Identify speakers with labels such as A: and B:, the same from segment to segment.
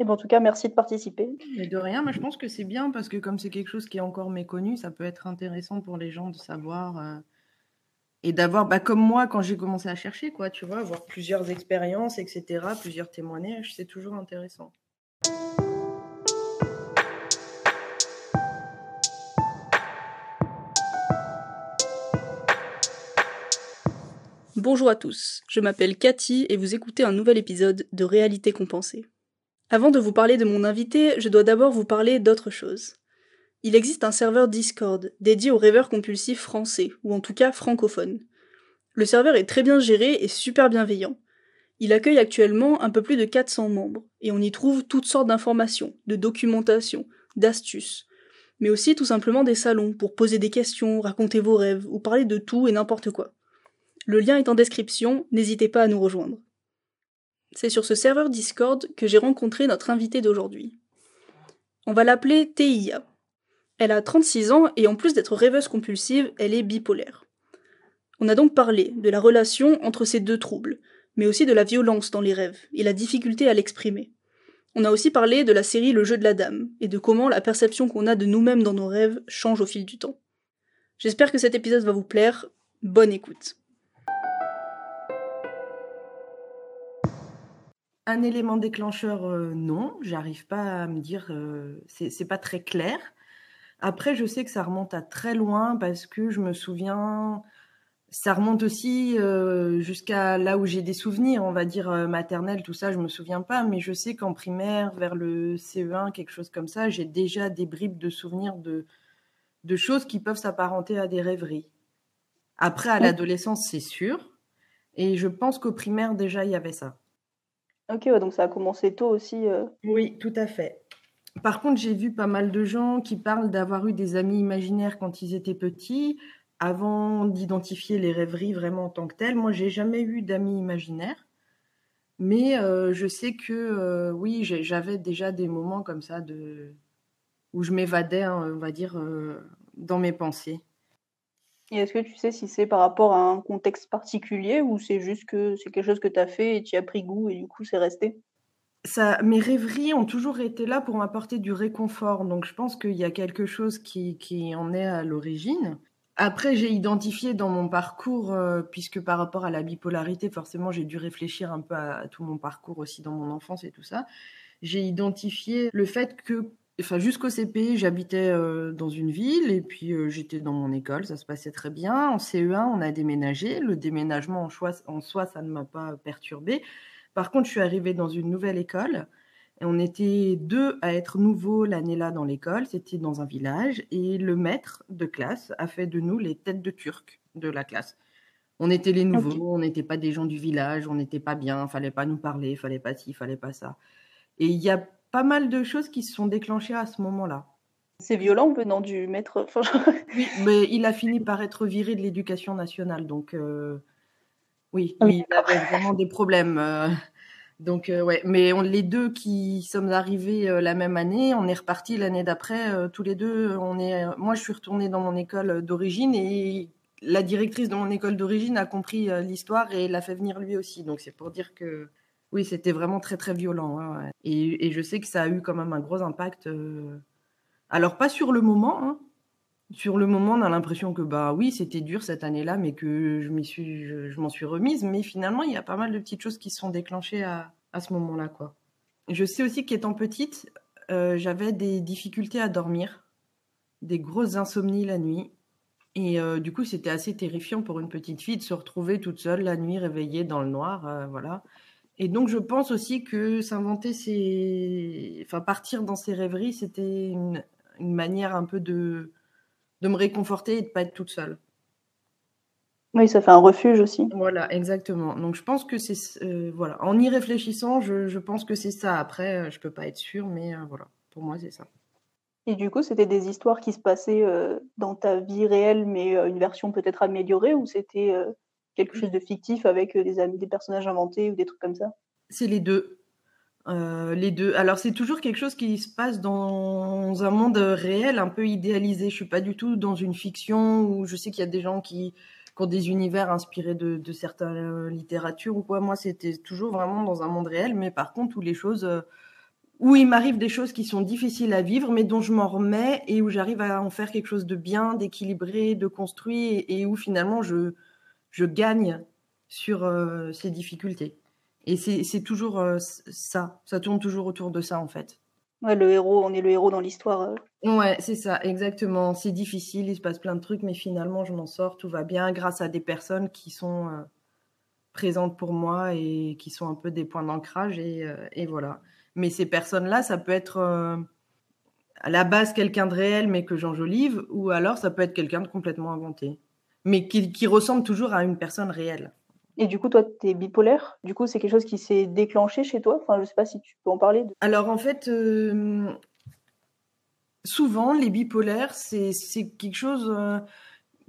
A: Et ben, en tout cas, merci de participer.
B: Mais de rien, mais je pense que c'est bien parce que comme c'est quelque chose qui est encore méconnu, ça peut être intéressant pour les gens de savoir euh, et d'avoir, bah, comme moi quand j'ai commencé à chercher, quoi, tu vois, avoir plusieurs expériences, etc., plusieurs témoignages, c'est toujours intéressant.
C: Bonjour à tous, je m'appelle Cathy et vous écoutez un nouvel épisode de Réalité compensée. Avant de vous parler de mon invité, je dois d'abord vous parler d'autre chose. Il existe un serveur Discord dédié aux rêveurs compulsifs français, ou en tout cas francophones. Le serveur est très bien géré et super bienveillant. Il accueille actuellement un peu plus de 400 membres, et on y trouve toutes sortes d'informations, de documentation, d'astuces, mais aussi tout simplement des salons pour poser des questions, raconter vos rêves, ou parler de tout et n'importe quoi. Le lien est en description, n'hésitez pas à nous rejoindre. C'est sur ce serveur Discord que j'ai rencontré notre invitée d'aujourd'hui. On va l'appeler TIA. Elle a 36 ans et en plus d'être rêveuse compulsive, elle est bipolaire. On a donc parlé de la relation entre ces deux troubles, mais aussi de la violence dans les rêves et la difficulté à l'exprimer. On a aussi parlé de la série Le jeu de la dame et de comment la perception qu'on a de nous-mêmes dans nos rêves change au fil du temps. J'espère que cet épisode va vous plaire. Bonne écoute.
B: Un élément déclencheur, euh, non, j'arrive pas à me dire, euh, c'est pas très clair. Après, je sais que ça remonte à très loin parce que je me souviens, ça remonte aussi euh, jusqu'à là où j'ai des souvenirs, on va dire maternelle, tout ça, je me souviens pas, mais je sais qu'en primaire, vers le CE1, quelque chose comme ça, j'ai déjà des bribes de souvenirs de, de choses qui peuvent s'apparenter à des rêveries. Après, à l'adolescence, c'est sûr. Et je pense qu'au primaire, déjà, il y avait ça.
A: Ok, donc ça a commencé tôt aussi. Euh.
B: Oui, tout à fait. Par contre, j'ai vu pas mal de gens qui parlent d'avoir eu des amis imaginaires quand ils étaient petits, avant d'identifier les rêveries vraiment en tant que telles. Moi, j'ai jamais eu d'amis imaginaires, mais euh, je sais que euh, oui, j'avais déjà des moments comme ça de où je m'évadais, hein, on va dire, dans mes pensées.
A: Et est-ce que tu sais si c'est par rapport à un contexte particulier ou c'est juste que c'est quelque chose que tu as fait et tu as pris goût et du coup c'est resté?
B: Ça, mes rêveries ont toujours été là pour m'apporter du réconfort. Donc je pense qu'il y a quelque chose qui, qui en est à l'origine. Après, j'ai identifié dans mon parcours, euh, puisque par rapport à la bipolarité, forcément, j'ai dû réfléchir un peu à, tout mon parcours aussi dans mon enfance et tout ça. J'ai identifié le fait que enfin jusqu'au CP, j'habitais euh, dans une ville et puis euh, j'étais dans mon école, ça se passait très bien. En CE1, on a déménagé. Le déménagement en, en soi, ça ne m'a pas perturbé. Par contre, je suis arrivée dans une nouvelle école et on était deux à être nouveaux l'année-là dans l'école. C'était dans un village et le maître de classe a fait de nous les têtes de Turcs de la classe. On était les nouveaux, on n'était pas des gens du village, on n'était pas bien, fallait pas nous parler, fallait pas ci, fallait pas ça. Et il y a pas mal de choses qui se sont déclenchées à ce moment-là.
A: C'est violent venant du maître.
B: oui, mais il a fini par être viré de l'éducation nationale, donc euh, oui, il avait vraiment des problèmes. Euh, donc euh, ouais, mais on, les deux qui sommes arrivés la même année, on est reparti l'année d'après tous les deux. On est, moi je suis retournée dans mon école d'origine et la directrice de mon école d'origine a compris l'histoire et l'a fait venir lui aussi. Donc c'est pour dire que oui, c'était vraiment très très violent. Et, je sais que ça a eu quand même un gros impact. Euh, alors pas sur le moment. Hein. Sur le moment, on a l'impression que bah oui, c'était dur cette année-là, mais que je m'y suis, je, m'en suis remise. Mais finalement, il y a pas mal de petites choses qui se sont déclenchées à, ce moment-là, quoi. Je sais aussi qu'étant petite, euh, j'avais des difficultés à dormir, des grosses insomnies la nuit. Et euh, du coup, c'était assez terrifiant pour une petite fille de se retrouver toute seule la nuit réveillée dans le noir, voilà. Et donc, je pense aussi que s'inventer ses. Enfin, partir dans ses rêveries, c'était une, manière un peu de, de me réconforter et de ne pas être toute seule.
A: Oui, ça fait un refuge aussi.
B: Voilà, exactement. Donc, je pense que c'est. Euh, voilà. En y réfléchissant, je, je pense que c'est ça. Après, euh, je ne peux pas être sûre, mais euh, voilà. Pour moi, c'est ça.
A: Et du coup, c'était des histoires qui se passaient dans ta vie réelle, mais une version peut-être améliorée, ou c'était quelque chose de fictif avec euh, des, amis, des personnages inventés ou des trucs comme ça?
B: C'est les deux. Euh, les deux. Alors c'est toujours quelque chose qui se passe dans un monde réel, un peu idéalisé. Je suis pas du tout dans une fiction où je sais qu'il y a des gens qui, ont des univers inspirés de, certaines littératures ou quoi. Moi, c'était toujours vraiment dans un monde réel, mais par contre où les choses, où il m'arrive des choses qui sont difficiles à vivre, mais dont je m'en remets et où j'arrive à en faire quelque chose de bien, d'équilibré, de construit, et, où finalement je, je gagne sur euh, ces difficultés. Et c'est toujours euh, ça, ça tourne toujours autour de ça en fait.
A: Ouais, le héros, on est le héros dans l'histoire. Euh.
B: Ouais, c'est ça, exactement. C'est difficile, il se passe plein de trucs, mais finalement je m'en sors, tout va bien grâce à des personnes qui sont présentes pour moi et qui sont un peu des points d'ancrage et, et voilà. Mais ces personnes-là, ça peut être à la base quelqu'un de réel, mais que j'enjolive, ou alors ça peut être quelqu'un de complètement inventé, mais qui, ressemble toujours à une personne réelle.
A: Et du coup, toi, tu es bipolaire. Du coup, c'est quelque chose qui s'est déclenché chez toi. Enfin, je sais pas si tu peux en parler.
B: Alors, en fait, euh, souvent, les bipolaires, c'est quelque chose euh,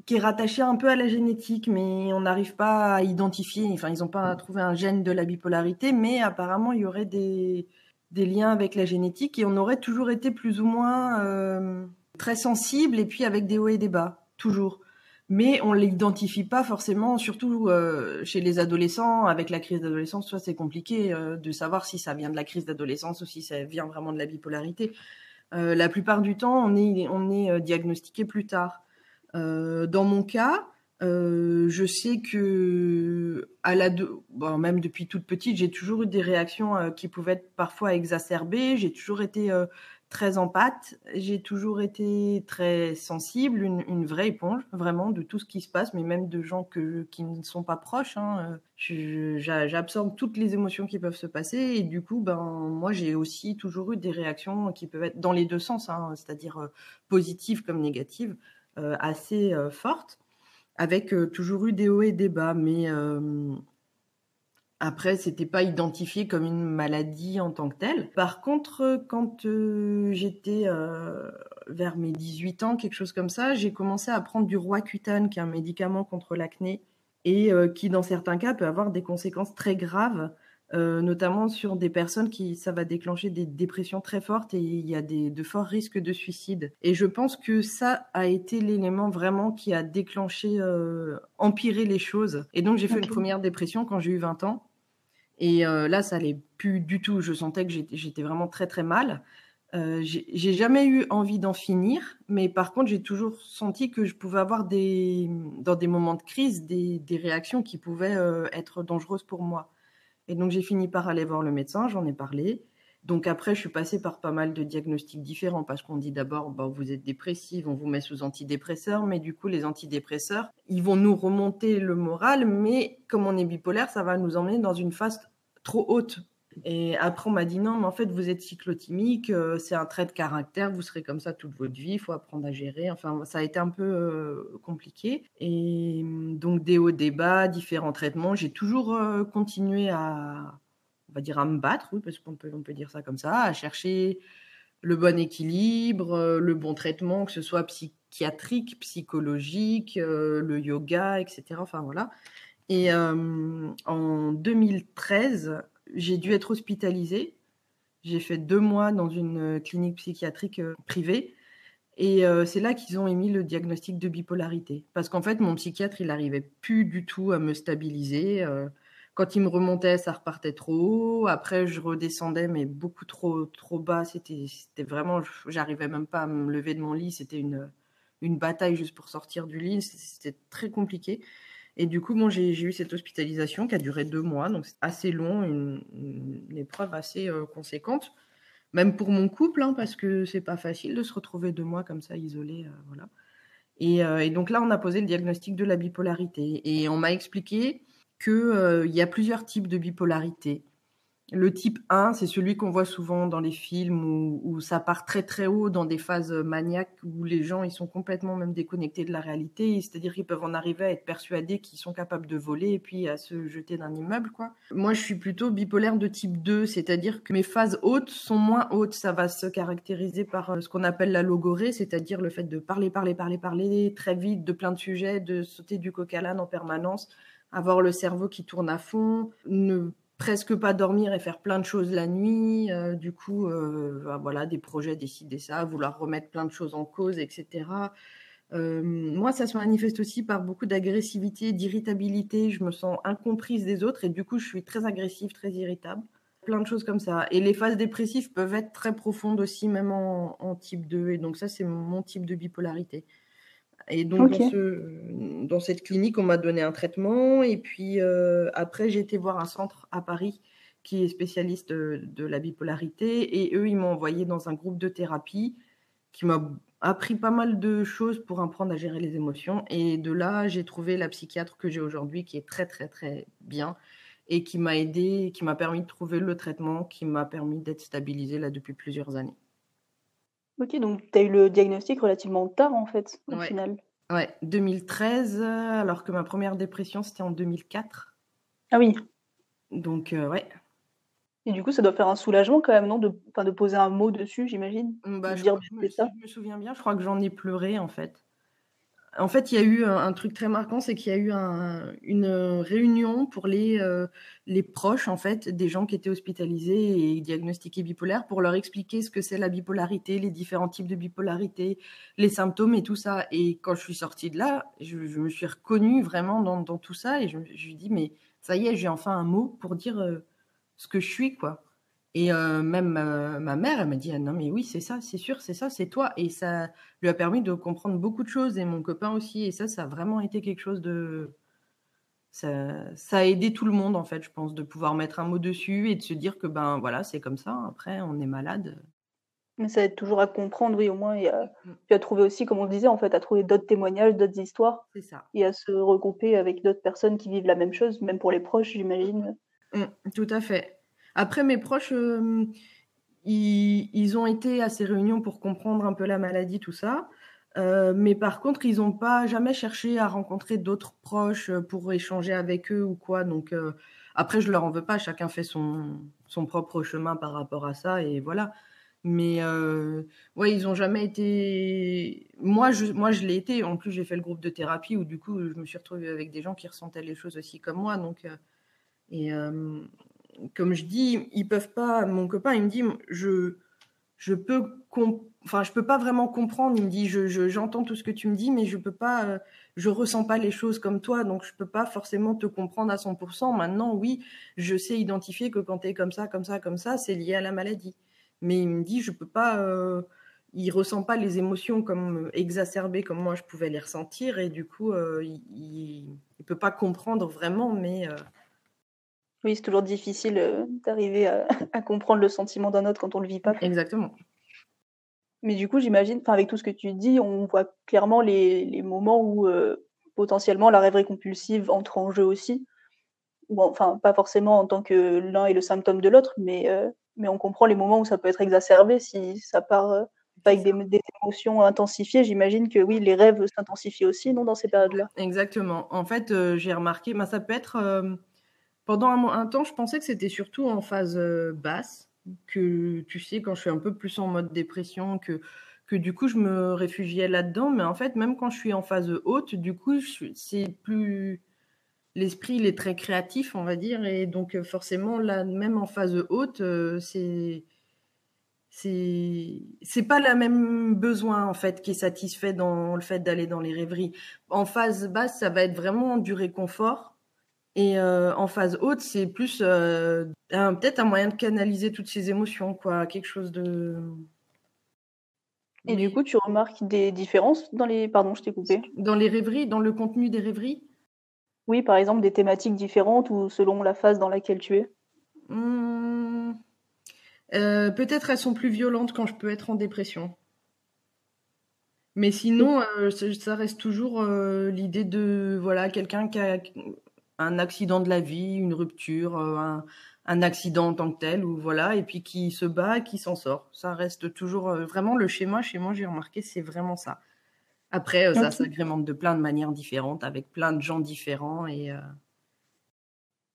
B: qui est rattaché un peu à la génétique, mais on n'arrive pas à identifier. Enfin, ils n'ont pas trouvé un gène de la bipolarité, mais apparemment, il y aurait des, des liens avec la génétique et on aurait toujours été plus ou moins euh, très sensible et puis avec des hauts et des bas, toujours. Mais on l'identifie pas forcément, surtout euh, chez les adolescents. Avec la crise d'adolescence, soit c'est compliqué euh, de savoir si ça vient de la crise d'adolescence ou si ça vient vraiment de la bipolarité. la plupart du temps, on est, on est diagnostiqué plus tard. dans mon cas, euh, je sais que à la bon, même depuis toute petite, j'ai toujours eu des réactions euh, qui pouvaient être parfois exacerbées. J'ai toujours été euh, très empathe. J'ai toujours été très sensible, une, vraie éponge, vraiment, de tout ce qui se passe, mais même de gens qui ne sont pas proches. Hein. J'absorbe toutes les émotions qui peuvent se passer. Et du coup, ben, moi, j'ai aussi toujours eu des réactions qui peuvent être dans les deux sens, hein, c'est-à-dire positives comme négatives, assez fortes avec euh, toujours eu des hauts et des bas, mais euh, après, c'était pas identifié comme une maladie en tant que telle. Par contre, quand euh, j'étais vers mes 18 ans, quelque chose comme ça, j'ai commencé à prendre du Roaccutane, qui est un médicament contre l'acné, et qui, dans certains cas, peut avoir des conséquences très graves euh, notamment sur des personnes qui ça va déclencher des dépressions très fortes et il y a des, de forts risques de suicide. Et je pense que ça a été l'élément vraiment qui a déclenché, euh, empiré les choses. Et donc j'ai fait une première dépression quand j'ai eu 20 ans. Et euh, là, ça allait plus du tout. Je sentais que j'étais vraiment très très mal. Euh, j'ai jamais eu envie d'en finir, mais par contre, j'ai toujours senti que je pouvais avoir des, dans des moments de crise des, des réactions qui pouvaient être dangereuses pour moi. Et donc j'ai fini par aller voir le médecin, j'en ai parlé. Donc après, je suis passée par pas mal de diagnostics différents parce qu'on dit d'abord, bah, vous êtes dépressive, on vous met sous antidépresseurs, mais du coup, les antidépresseurs, ils vont nous remonter le moral, mais comme on est bipolaire, ça va nous emmener dans une phase trop haute et après, on m'a dit non, mais en fait, vous êtes cyclotimique, euh, c'est un trait de caractère, vous serez comme ça toute votre vie, il faut apprendre à gérer. Enfin, ça a été un peu euh, compliqué. Et mm, donc, des hauts, des bas, différents traitements. J'ai toujours euh, continué à, on va dire, à me battre, oui, parce qu'on peut, on peut dire ça comme ça, à chercher le bon équilibre, le bon traitement, que ce soit psychiatrique, psychologique, le yoga, etc. Enfin, voilà. Et en 2013, j'ai dû être hospitalisée. J'ai fait deux mois dans une clinique psychiatrique euh, privée. Et euh, c'est là qu'ils ont émis le diagnostic de bipolarité. Parce qu'en fait, mon psychiatre, il n'arrivait plus du tout à me stabiliser. Euh, quand il me remontait, ça repartait trop haut. Après, je redescendais, mais beaucoup trop, trop bas. C'était, c'était vraiment, j'arrivais même pas à me lever de mon lit. C'était une, une bataille juste pour sortir du lit. C'était très compliqué. Et du coup, bon, j'ai eu cette hospitalisation qui a duré deux mois, donc c'est assez long, une, épreuve assez euh, conséquente, même pour mon couple, hein, parce que c'est pas facile de se retrouver deux mois comme ça isolé, euh, voilà. Euh, et, donc là, on a posé le diagnostic de la bipolarité, et on m'a expliqué qu'il y a plusieurs types de bipolarité. Le type 1, c'est celui qu'on voit souvent dans les films où, ça part très très haut dans des phases maniaques où les gens ils sont complètement même déconnectés de la réalité, c'est-à-dire qu'ils peuvent en arriver à être persuadés qu'ils sont capables de voler et puis à se jeter d'un immeuble quoi. Moi, je suis plutôt bipolaire de type 2, c'est-à-dire que mes phases hautes sont moins hautes, ça va se caractériser par euh, ce qu'on appelle la logorée, c'est-à-dire le fait de parler parler parler parler très vite de plein de sujets, de sauter du coq à l'âne en permanence, avoir le cerveau qui tourne à fond, ne presque pas dormir et faire plein de choses la nuit. Euh, du coup, euh, bah, voilà, des projets, décider ça, vouloir remettre plein de choses en cause, etc. Euh, moi, ça se manifeste aussi par beaucoup d'agressivité, d'irritabilité. Je me sens incomprise des autres et du coup, je suis très agressive, très irritable. plein de choses comme ça. Et les phases dépressives peuvent être très profondes aussi, même en, type 2. Et donc ça, c'est mon type de bipolarité. Et donc, dans, cette clinique, on m'a donné un traitement. Et puis, euh, après, j'ai été voir un centre à Paris qui est spécialiste de, la bipolarité. Et eux, ils m'ont envoyé dans un groupe de thérapie qui m'a appris pas mal de choses pour apprendre à gérer les émotions. Et de là, j'ai trouvé la psychiatre que j'ai aujourd'hui qui est très, très, très bien et qui m'a aidé, qui m'a permis de trouver le traitement, qui m'a permis d'être stabilisée là depuis plusieurs années.
A: Ok, donc tu as eu le diagnostic relativement tard en fait, au final.
B: Ouais, 2013, alors que ma première dépression c'était en 2004.
A: Ah oui.
B: Donc, euh, ouais.
A: Et du coup, ça doit faire un soulagement quand même, non de, de poser un mot dessus, j'imagine
B: bah, je, dire, ça. je me souviens bien, je crois que j'en ai pleuré en fait. En fait, il y a eu un, truc très marquant, c'est qu'il y a eu une réunion pour les, euh, les proches en fait des gens qui étaient hospitalisés et diagnostiqués bipolaires pour leur expliquer ce que c'est la bipolarité, les différents types de bipolarité, les symptômes et tout ça. Et quand je suis sortie de là, je, me suis reconnue vraiment dans, tout ça et je, me suis dit mais ça y est, j'ai enfin un mot pour dire euh, ce que je suis quoi. Et euh, même ma, mère, elle m'a dit ah non mais oui c'est ça, c'est sûr, c'est ça, c'est toi. Et ça lui a permis de comprendre beaucoup de choses et mon copain aussi. Et ça, ça a vraiment été quelque chose de ça, ça, a aidé tout le monde en fait, je pense, de pouvoir mettre un mot dessus et de se dire que ben voilà c'est comme ça. Après on est malade.
A: Mais ça aide toujours à comprendre, oui, au moins, et à, mm. puis à trouver aussi, comme on le disait, en fait, à trouver d'autres témoignages, d'autres histoires.
B: C'est ça.
A: Et à se regrouper avec d'autres personnes qui vivent la même chose, même pour les proches, j'imagine.
B: Mm, tout à fait. Après, mes proches, euh, ils, ont été à ces réunions pour comprendre un peu la maladie, tout ça. Euh, mais par contre, ils n'ont pas jamais cherché à rencontrer d'autres proches pour échanger avec eux ou quoi. Donc, euh, après, je leur en veux pas. Chacun fait son, son propre chemin par rapport à ça et voilà. Mais ouais, ils n'ont jamais été. Moi, je, moi, je l'ai été. En plus, j'ai fait le groupe de thérapie où du coup, je me suis retrouvée avec des gens qui ressentaient les choses aussi comme moi. Donc, et comme je dis, ils peuvent pas. Mon copain, il me dit, je, je peux, enfin, je peux pas vraiment comprendre. Il me dit, je, j'entends tout ce que tu me dis, mais je peux pas, euh, je ressens pas les choses comme toi, donc je peux pas forcément te comprendre à 100%. Maintenant, oui, je sais identifier que quand tu es comme ça, comme ça, comme ça, c'est lié à la maladie. Mais il me dit, je peux pas. Euh, il ressent pas les émotions comme exacerbées comme moi je pouvais les ressentir et du coup euh, il, il, peut pas comprendre vraiment mais
A: oui, c'est toujours difficile euh, d'arriver à, comprendre le sentiment d'un autre quand on ne le vit pas.
B: Exactement.
A: Mais du coup, j'imagine, avec tout ce que tu dis, on voit clairement les, moments où euh, potentiellement la rêverie compulsive entre en jeu aussi. enfin, pas forcément en tant que l'un est le symptôme de l'autre, mais, euh, mais on comprend les moments où ça peut être exacerbé si ça part avec des, des, émotions intensifiées. J'imagine que oui, les rêves s'intensifient aussi, non, dans ces périodes-là.
B: Exactement. En fait, j'ai remarqué, bah, ça peut être pendant un, temps, je pensais que c'était surtout en phase euh, basse, que tu sais, quand je suis un peu plus en mode dépression, que, que du coup, je me réfugiais là-dedans. Mais en fait, même quand je suis en phase haute, du coup, c'est plus. L'esprit, il est très créatif, on va dire. Et donc, euh, forcément, là, même en phase haute, euh, c'est c'est pas le même besoin en fait qui est satisfait dans le fait d'aller dans les rêveries. En phase basse, ça va être vraiment du réconfort et euh, en phase haute, c'est plus euh, peut-être un moyen de canaliser toutes ces émotions, quoi, quelque chose de.
A: Et du coup, tu remarques des différences dans les. Pardon, je t'ai coupé.
B: Dans les rêveries, dans le contenu des rêveries?
A: Oui, par exemple, des thématiques différentes ou selon la phase dans laquelle tu es?
B: Mmh. euh, Peut-être elles sont plus violentes quand je peux être en dépression. Mais sinon, ça reste toujours l'idée de voilà quelqu'un qui a un accident de la vie, une rupture, euh, un, accident en tant que tel, ou voilà, et puis qui se bat, qui s'en sort. Ça reste toujours euh, vraiment le schéma. Chez moi, j'ai remarqué, c'est vraiment ça. Après, euh, ça s'agrémente de plein de manières différentes, avec plein de gens différents et.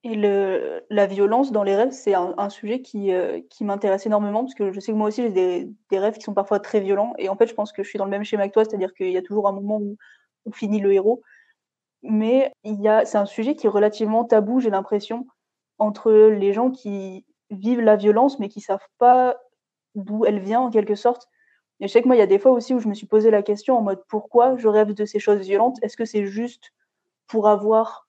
A: Et le, la violence dans les rêves, c'est un, sujet qui, qui m'intéresse énormément parce que je sais que moi aussi j'ai des, des, rêves qui sont parfois très violents. Et en fait, je pense que je suis dans le même schéma que toi, c'est-à-dire qu'il y a toujours un moment où on finit le héros mais il y a, c'est un sujet qui est relativement tabou, j'ai l'impression, entre les gens qui vivent la violence, mais qui savent pas d'où elle vient, en quelque sorte. Et je sais que moi, il y a des fois aussi où je me suis posé la question en mode pourquoi je rêve de ces choses violentes? Est-ce que c'est juste pour avoir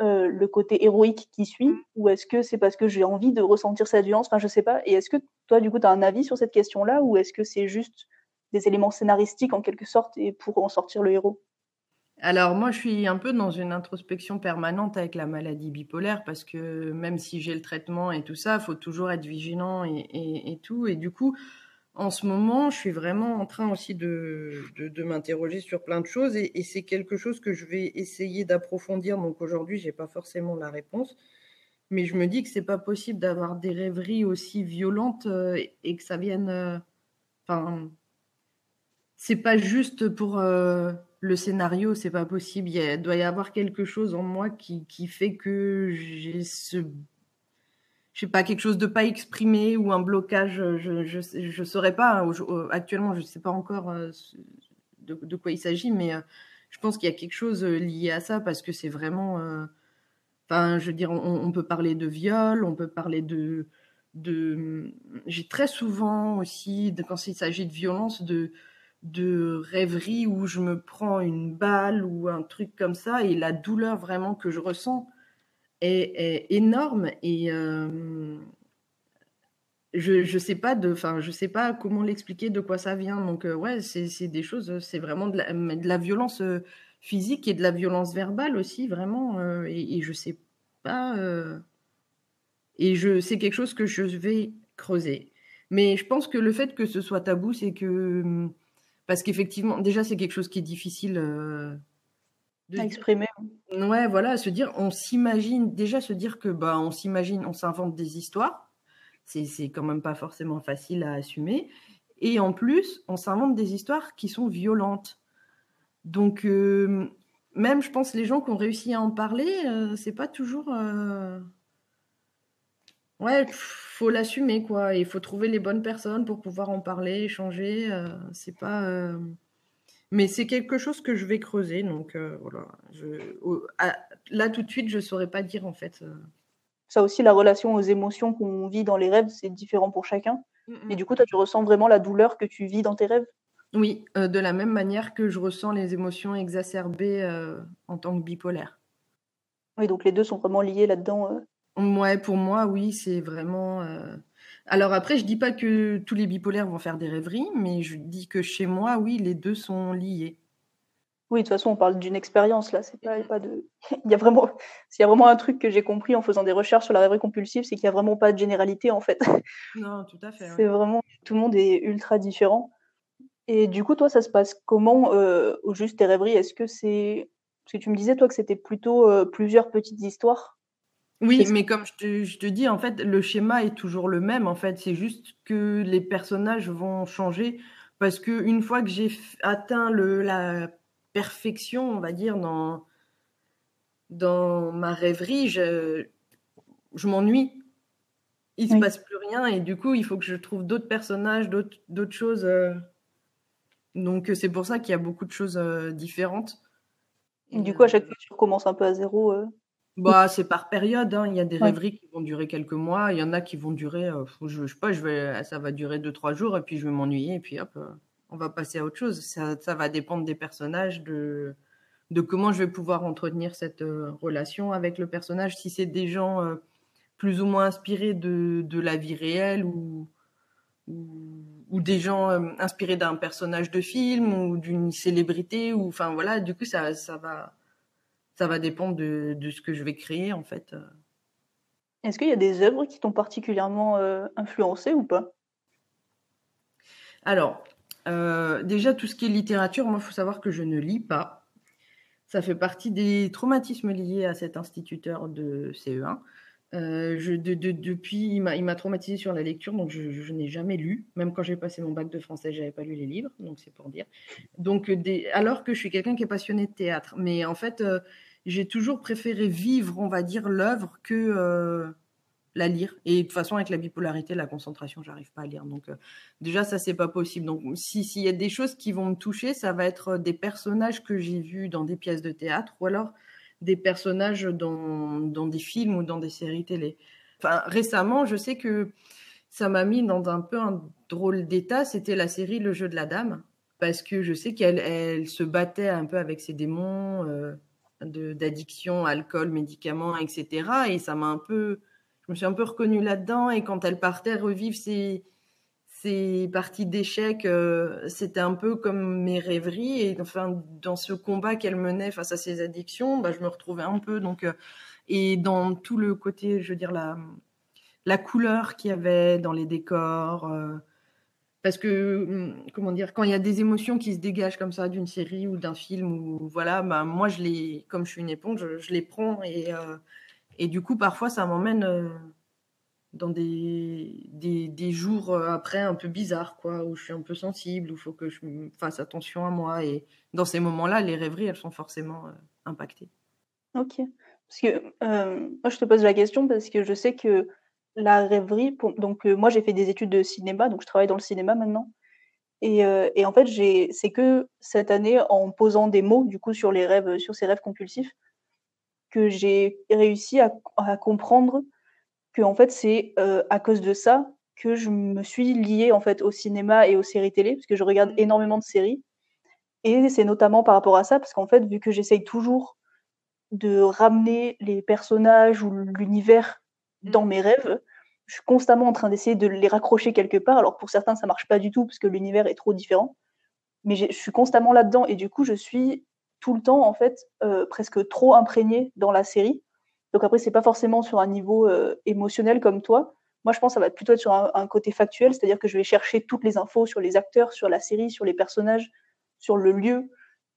A: le côté héroïque qui suit? Ou est-ce que c'est parce que j'ai envie de ressentir cette violence? Enfin, je sais pas. Et est-ce que toi, du coup, tu as un avis sur cette question-là? Ou est-ce que c'est juste des éléments scénaristiques en quelque sorte et pour en sortir le héros?
B: Alors moi, je suis un peu dans une introspection permanente avec la maladie bipolaire parce que même si j'ai le traitement et tout ça, il faut toujours être vigilant et, tout. Et du coup, en ce moment, je suis vraiment en train aussi de, de, m'interroger sur plein de choses et, c'est quelque chose que je vais essayer d'approfondir. Donc aujourd'hui, j'ai pas forcément la réponse, mais je me dis que c'est pas possible d'avoir des rêveries aussi violentes euh, et que ça vienne. Euh, enfin, c'est pas juste pour euh, le scénario, c'est pas possible. Il doit y avoir quelque chose en moi qui, fait que j'ai ce. Je sais pas, quelque chose de pas exprimé ou un blocage. Je, je, je saurais pas. Hein, actuellement, je sais pas encore euh, de, quoi il s'agit, mais euh, je pense qu'il y a quelque chose lié à ça parce que c'est vraiment. Enfin, je veux dire, on, peut parler de viol, on peut parler de... J'ai très souvent aussi, quand il s'agit de violence, de de rêverie où je me prends une balle ou un truc comme ça et la douleur vraiment que je ressens est, énorme et euh, je je sais pas de enfin je sais pas comment l'expliquer de quoi ça vient. Donc euh, ouais c'est des choses c'est vraiment de la, de la, violence euh, physique et de la violence verbale aussi vraiment et, et, je sais pas et je c'est quelque chose que je vais creuser. Mais je pense que le fait que ce soit tabou c'est que parce qu'effectivement, déjà, c'est quelque chose qui est difficile euh,
A: à exprimer.
B: Ouais, voilà, se dire, on s'imagine, déjà se dire que, bah, on s'imagine, on s'invente des histoires. C'est, quand même pas forcément facile à assumer. Et en plus, on s'invente des histoires qui sont violentes. Donc, euh, même, je pense, les gens qui ont réussi à en parler, euh, c'est pas toujours. Ouais, faut l'assumer quoi. Il faut trouver les bonnes personnes pour pouvoir en parler, échanger. Euh, c'est pas. Euh, mais c'est quelque chose que je vais creuser. Donc euh, voilà. là tout de suite, je saurais pas dire en fait.
A: Ça aussi, la relation aux émotions qu'on vit dans les rêves, c'est différent pour chacun. Et du coup, toi, tu ressens vraiment la douleur que tu vis dans tes rêves?
B: Oui, de la même manière que je ressens les émotions exacerbées en tant que bipolaire.
A: Oui, donc les deux sont vraiment liés là-dedans.
B: Ouais, pour moi, oui, c'est vraiment. Euh, alors après, je dis pas que tous les bipolaires vont faire des rêveries, mais je dis que chez moi, oui, les deux sont liés.
A: Oui, de toute façon, on parle d'une expérience là. C'est pas, pas de. il y a vraiment, s'il y a vraiment un truc que j'ai compris en faisant des recherches sur la rêverie compulsive, c'est qu'il y a vraiment pas de généralité en fait.
B: Non, tout à fait.
A: C'est vraiment tout le monde est ultra différent. Et du coup, toi, ça se passe comment euh, au juste tes rêveries? Est-ce que c'est parce que tu me disais toi que c'était plutôt euh, plusieurs petites histoires?
B: Oui, mais comme je te, je te, dis, en fait, le schéma est toujours le même. En fait, c'est juste que les personnages vont changer parce que une fois que j'ai atteint le, la perfection, on va dire, dans, dans ma rêverie, je, je m'ennuie. Il ne se passe plus rien et du coup, il faut que je trouve d'autres personnages, d'autres choses. Euh. Donc, c'est pour ça qu'il y a beaucoup de choses euh, différentes.
A: Et du coup, à chaque fois, tu recommences un peu à zéro. Euh.
B: Bah, c'est par période. Hein. Il y a des rêveries qui vont durer quelques mois. Il y en a qui vont durer, euh, je, sais pas, je vais, ça va durer deux trois jours et puis je vais m'ennuyer et puis hop, euh, on va passer à autre chose. Ça, ça, va dépendre des personnages, de, de comment je vais pouvoir entretenir cette euh, relation avec le personnage. Si c'est des gens plus ou moins inspirés de, de la vie réelle ou, ou, ou des gens inspirés d'un personnage de film ou d'une célébrité ou enfin voilà. Du coup, ça, ça va ça va dépendre de, ce que je vais créer en fait.
A: Est-ce qu'il y a des œuvres qui t'ont particulièrement euh, influencé ou pas?
B: Alors, euh, déjà tout ce qui est littérature, moi il faut savoir que je ne lis pas. Ça fait partie des traumatismes liés à cet instituteur de CE1. Euh, je, depuis, il m'a traumatisé sur la lecture, donc je, n'ai jamais lu. Même quand j'ai passé mon bac de français, j'avais pas lu les livres, donc c'est pour dire. Donc, alors que je suis quelqu'un qui est passionné de théâtre, mais en fait, j'ai toujours préféré vivre, on va dire, l'œuvre que euh, la lire. Et de toute façon, avec la bipolarité, la concentration, j'arrive pas à lire. Donc, euh, déjà, ça, c'est pas possible. Donc, s'il y a des choses qui vont me toucher, ça va être des personnages que j'ai vus dans des pièces de théâtre ou alors des personnages dans, des films ou dans des séries télé. Enfin, récemment, je sais que ça m'a mis dans un peu un drôle d'état. C'était la série Le jeu de la dame. Parce que je sais qu'elle elle se battait un peu avec ses démons. Euh, d'addiction, alcool, médicaments, etc. Et ça m'a un peu, je me suis un peu reconnue là-dedans. Et quand elle partait revivre ses, ces parties d'échecs, euh, c'était un peu comme mes rêveries. Et enfin, dans ce combat qu'elle menait face à ses addictions, bah, je me retrouvais un peu. Donc, euh, et dans tout le côté, je veux dire, la, la couleur qu'il y avait dans les décors. Euh, parce que, hum, comment dire, quand il y a des émotions qui se dégagent comme ça d'une série ou d'un film, ou voilà, bah, moi, je les, comme je suis une éponge, je, les prends. Et, et du coup, parfois, ça m'emmène dans des, des, des, jours euh, après un peu bizarres, quoi, où je suis un peu sensible, où il faut que je fasse attention à moi. Et dans ces moments-là, les rêveries, elles sont forcément euh, impactées.
A: Ok. Parce que euh, moi, je te pose la question parce que je sais que la rêverie, pour... donc moi, j'ai fait des études de cinéma, donc je travaille dans le cinéma maintenant. Et, et en fait, c'est que cette année, en posant des mots, du coup, sur les rêves, sur ces rêves compulsifs, que j'ai réussi à, à comprendre que en fait c'est euh, à cause de ça que je me suis liée en fait au cinéma et aux séries télé parce que je regarde mmh. énormément de séries et c'est notamment par rapport à ça parce qu'en fait vu que j'essaye toujours de ramener les personnages ou l'univers dans mmh. mes rêves je suis constamment en train d'essayer de les raccrocher quelque part alors pour certains ça marche pas du tout parce que l'univers est trop différent mais je suis constamment là-dedans et du coup je suis tout le temps en fait euh, presque trop imprégnée dans la série donc après, c'est pas forcément sur un niveau euh, émotionnel comme toi. Moi, je pense que ça va plutôt être sur un, côté factuel, c'est-à-dire que je vais chercher toutes les infos sur les acteurs, sur la série, sur les personnages, sur le lieu.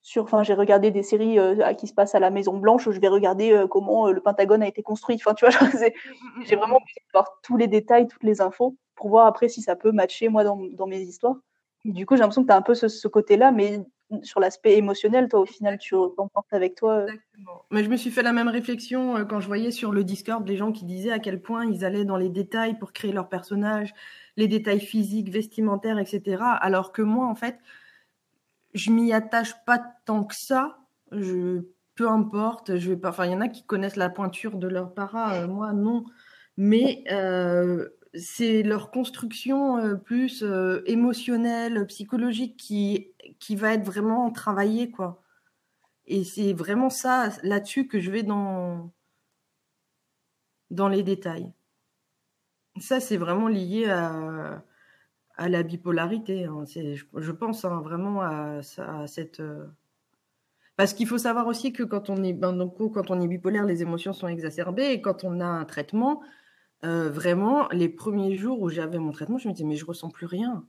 A: Sur, enfin, j'ai regardé des séries euh, qui se passent à la Maison Blanche où je vais regarder euh, comment le Pentagone a été construit. Enfin, tu vois, j'ai vraiment envie de voir tous les détails, toutes les infos pour voir après si ça peut matcher moi dans, dans mes histoires. Et du coup, j'ai l'impression que tu as un peu ce, ce côté-là, mais sur l'aspect émotionnel, toi, au final, tu t'emportes avec toi. Euh.
B: Exactement. Mais je me suis fait la même réflexion euh, quand je voyais sur le Discord des gens qui disaient à quel point ils allaient dans les détails pour créer leur personnage, les détails physiques, vestimentaires, etc. Alors que moi, en fait, je m'y attache pas tant que ça. Je, peu importe, je vais pas. Enfin, il y en a qui connaissent la pointure de leur para, euh, moi non. Mais c'est leur construction plus émotionnelle, psychologique qui qui va être vraiment travaillé, quoi. Et c'est vraiment ça, là-dessus, que je vais dans, dans les détails. Ça, c'est vraiment lié à, à la bipolarité. Hein. Je, pense hein, vraiment à, cette. Euh, parce qu'il faut savoir aussi que quand on est, ben, donc, quand on est bipolaire, les émotions sont exacerbées et quand on a un traitement, euh, vraiment, les premiers jours où j'avais mon traitement, je me disais mais je ressens plus rien.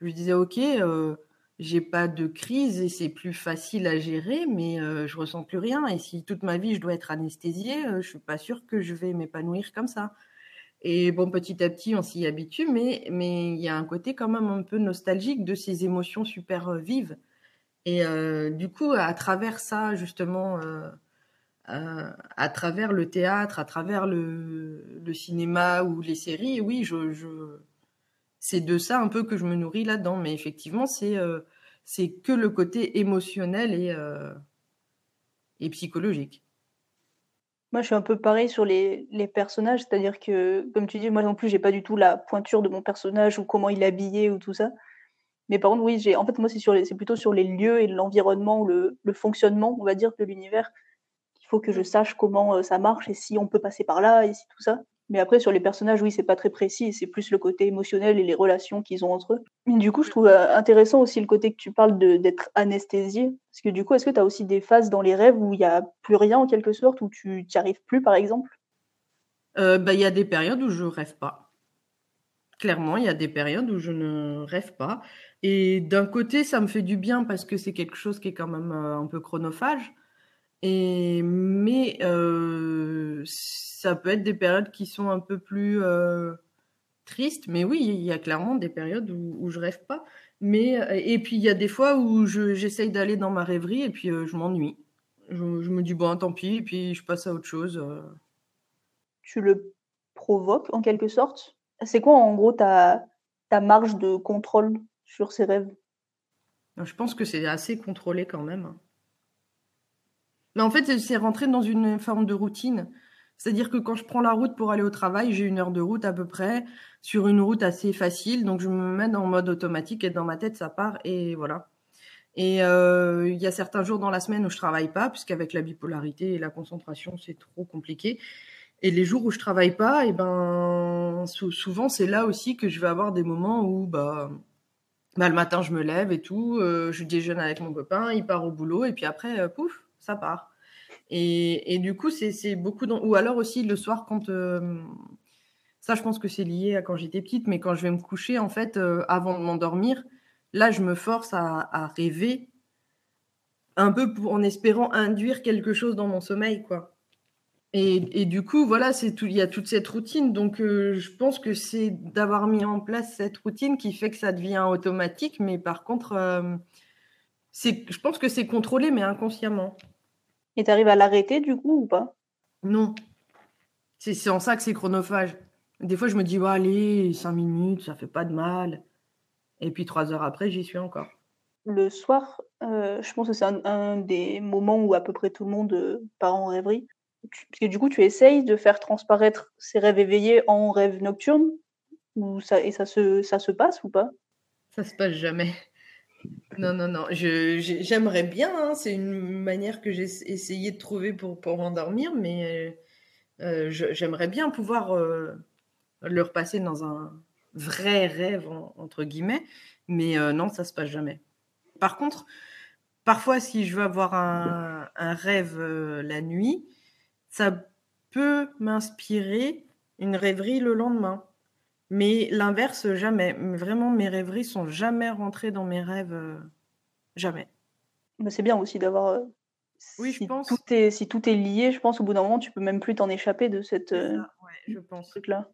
B: Je me disais ok, euh, j'ai pas de crise et c'est plus facile à gérer, mais je ressens plus rien. Et si toute ma vie je dois être anesthésiée, je suis pas sûre que je vais m'épanouir comme ça. Et bon, petit à petit, on s'y habitue, mais mais il y a un côté quand même un peu nostalgique de ces émotions super euh, vives. Et euh, du coup, à travers ça, justement, euh, à travers le théâtre, à travers le, le cinéma ou les séries, oui, je, je c'est de ça un peu que je me nourris là-dedans. Mais effectivement, c'est euh, c'est que le côté émotionnel et, euh, et psychologique.
A: Moi, je suis un peu pareil sur les, les personnages, c'est-à-dire que, comme tu dis, moi non plus, j'ai pas du tout la pointure de mon personnage ou comment il est habillé ou tout ça. Mais par contre, oui, j'ai, en fait, moi, c'est sur c'est plutôt sur les lieux et l'environnement, le, le fonctionnement, on va dire, de l'univers. Il faut que je sache comment euh, ça marche et si on peut passer par là et si tout ça. Mais après, sur les personnages, oui, c'est pas très précis, c'est plus le côté émotionnel et les relations qu'ils ont entre eux. Du coup, je trouve euh, intéressant aussi le côté que tu parles d'être anesthésié. Parce que du coup, est-ce que tu as aussi des phases dans les rêves où il n'y a plus rien en quelque sorte, où tu n'y arrives plus, par exemple?
B: Euh, bah, Il y a des périodes où je rêve pas. Clairement, il y a des périodes où je ne rêve pas. Et d'un côté, ça me fait du bien parce que c'est quelque chose qui est quand même euh, un peu chronophage. Et mais euh, ça peut être des périodes qui sont un peu plus euh, tristes. Mais oui, il y a clairement des périodes où, où je rêve pas. Mais et puis il y a des fois où j'essaye d'aller dans ma rêverie et puis euh, je m'ennuie. Je, je, me dis bon, tant pis, et puis je passe à autre chose.
A: Tu le provoques en quelque sorte? C'est quoi en gros ta ta marge de contrôle sur ces rêves?
B: Je pense que c'est assez contrôlé quand même. Mais en fait, c'est rentré dans une forme de routine. C'est-à-dire que quand je prends la route pour aller au travail, j'ai une heure de route à peu près, sur une route assez facile. Donc je me mets en mode automatique et dans ma tête, ça part et voilà. Et euh, il y a certains jours dans la semaine où je travaille pas, puisqu'avec la bipolarité et la concentration, c'est trop compliqué. Et les jours où je travaille pas, et eh ben souvent c'est là aussi que je vais avoir des moments où bah, bah le matin je me lève et tout, euh, je déjeune avec mon copain, il part au boulot et puis après euh, pouf ça part. Et, et du coup c'est beaucoup dans... ou alors aussi le soir quand ça je pense que c'est lié à quand j'étais petite, mais quand je vais me coucher en fait avant de m'endormir, Là, je me force à, rêver un peu en espérant induire quelque chose dans mon sommeil, quoi. Et, du coup, voilà. Il y a toute cette routine. Donc, euh, je pense que c'est d'avoir mis en place cette routine qui fait que ça devient automatique. Mais par contre, euh, je pense que c'est contrôlé, mais inconsciemment.
A: Et tu arrives à l'arrêter du coup ou pas?
B: Non. C'est en ça que c'est chronophage. Des fois, je me dis, allez, cinq minutes, ça fait pas de mal. Et puis trois heures après, j'y suis encore.
A: Le soir, euh, je pense que c'est un, des moments où à peu près tout le monde euh, part en rêverie. parce que du coup, tu essayes de faire transparaître ces rêves éveillés en rêves nocturnes? Ou ça, Et ça se, ça se passe ou pas?
B: Ça se passe jamais. Non, non, non. J'aimerais bien. Hein, c'est une manière que j'ai essayé de trouver pour, m'endormir, mais euh, j'aimerais bien pouvoir le repasser dans un, vrai rêve, entre guillemets, mais euh, non, ça se passe jamais. Par contre, parfois, si je veux avoir un, rêve euh, la nuit, ça peut m'inspirer une rêverie le lendemain. Mais l'inverse, jamais. Vraiment, mes rêveries sont jamais rentrées dans mes rêves. Euh, jamais.
A: Mais c'est bien aussi d'avoir.
B: oui, je pense.
A: Tout est, si tout est lié, je pense au bout d'un moment, tu peux même plus t'en échapper de cette.
B: je pense.
A: truc-là.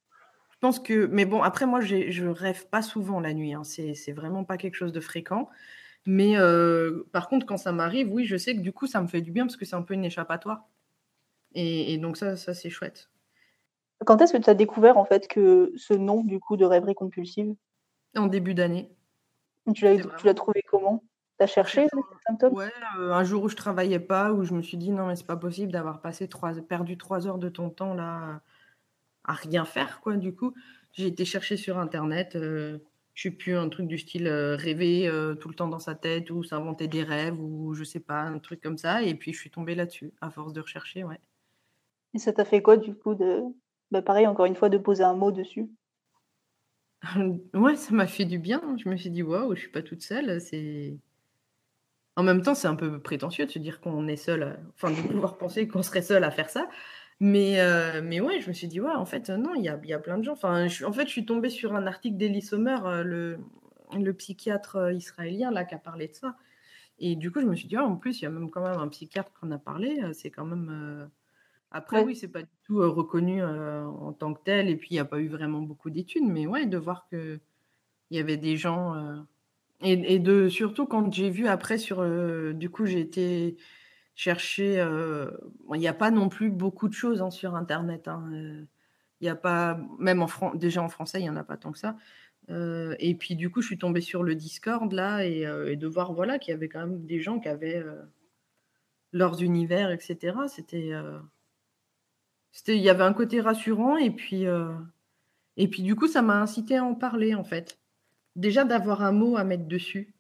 B: Je pense que, mais bon, après moi, je rêve pas souvent la nuit. Hein. C'est vraiment pas quelque chose de fréquent. Mais euh, par contre, quand ça m'arrive, oui, je sais que du coup, ça me fait du bien parce que c'est un peu une échappatoire. Et, donc ça, ça c'est chouette.
A: Quand est-ce que tu as découvert en fait que ce nom du coup de rêverie compulsive?
B: En début d'année.
A: Tu l'as trouvé comment? Tu as cherché les symptômes?
B: Ouais, euh, un jour où je travaillais pas, où je me suis dit non mais c'est pas possible d'avoir passé trois, perdu trois heures de ton temps là à rien faire, quoi. Du coup, j'ai été chercher sur Internet. Euh, je suis plus un truc du style euh, rêver euh, tout le temps dans sa tête ou s'inventer des rêves ou je sais pas, un truc comme ça. Et puis, je suis tombée là-dessus à force de rechercher, ouais.
A: Et ça t'a fait quoi, du coup, de. Bah, pareil, encore une fois, de poser un mot dessus
B: Ouais, ça m'a fait du bien. Je me suis dit, waouh, je suis pas toute seule. C'est. En même temps, c'est un peu prétentieux de se dire qu'on est seul, enfin, de pouvoir penser qu'on serait seul à faire ça. Mais, euh, mais ouais, je me suis dit, ouais, en fait, non, il y a, y a plein de gens. Enfin, en fait, je suis tombée sur un article d'Elie Sommer, euh, le, le psychiatre euh, israélien, là, qui a parlé de ça. Et du coup, je me suis dit, en plus, il y a même quand même un psychiatre qui en a parlé. C'est quand même. Après, oui, c'est pas du tout reconnu en tant que tel. Et puis, il n'y a pas eu vraiment beaucoup d'études. Mais ouais, de voir qu'il y avait des gens. Et, et, de surtout quand j'ai vu après sur. du coup, j'ai été chercher. Euh, il n'y a pas non plus beaucoup de choses hein, sur Internet. Hein, euh, il n'y a pas, même en déjà en français, il n'y en a pas tant que ça. Euh, et puis du coup, je suis tombée sur le Discord là et, de voir voilà qu'il y avait quand même des gens qui avaient leurs univers, etc. C'était, il y avait un côté rassurant et puis et puis du coup, ça m'a incité à en parler en fait. Déjà d'avoir un mot à mettre dessus.